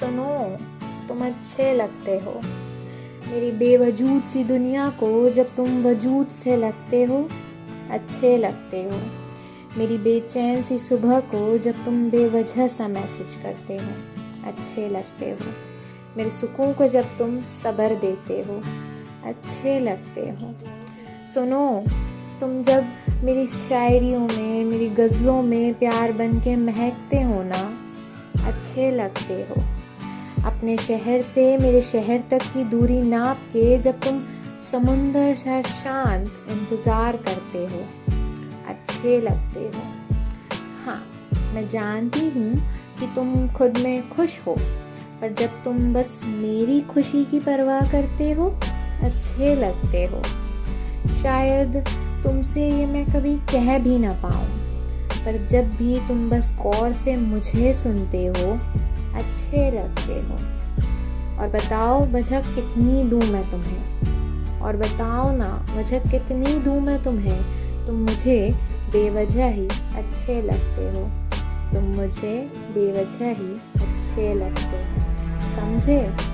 सुनो, तुम अच्छे लगते हो। मेरी बेवजूद सी दुनिया को जब तुम वजूद से लगते हो, अच्छे लगते हो। मेरी बेचैन सी सुबह को जब तुम बेवजह सा मैसेज करते हो, अच्छे लगते हो। मेरे सुकून को जब तुम सबर देते हो, अच्छे लगते हो। सुनो, तुम जब मेरी शायरियों में, मेरी गज़लों में प्यार बन के महकते हो ना, अच्छे लगते हो। अपने शहर से, मेरे शहर तक की दूरी नाप के जब तुम समुंदर सा शांत इंतज़ार करते हो, अच्छे लगते हो। हाँ मैं जानती हूँ कि तुम खुद में खुश हो, पर जब तुम बस मेरी खुशी की परवाह करते हो, अच्छे लगते हो। शायद तुमसे ये मैं कभी कह भी ना पाऊँ, पर जब भी तुम बस गौर से मुझे सुनते हो अच्छे लगते हो। और बताओ वजह कितनी दूँ मैं तुम्हें। और बताओ ना, वजह कितनी दूँ मैं तुम्हें। तुम मुझे बेवजह ही अच्छे लगते हो। तुम मुझे बेवजह ही अच्छे लगते हो। समझे?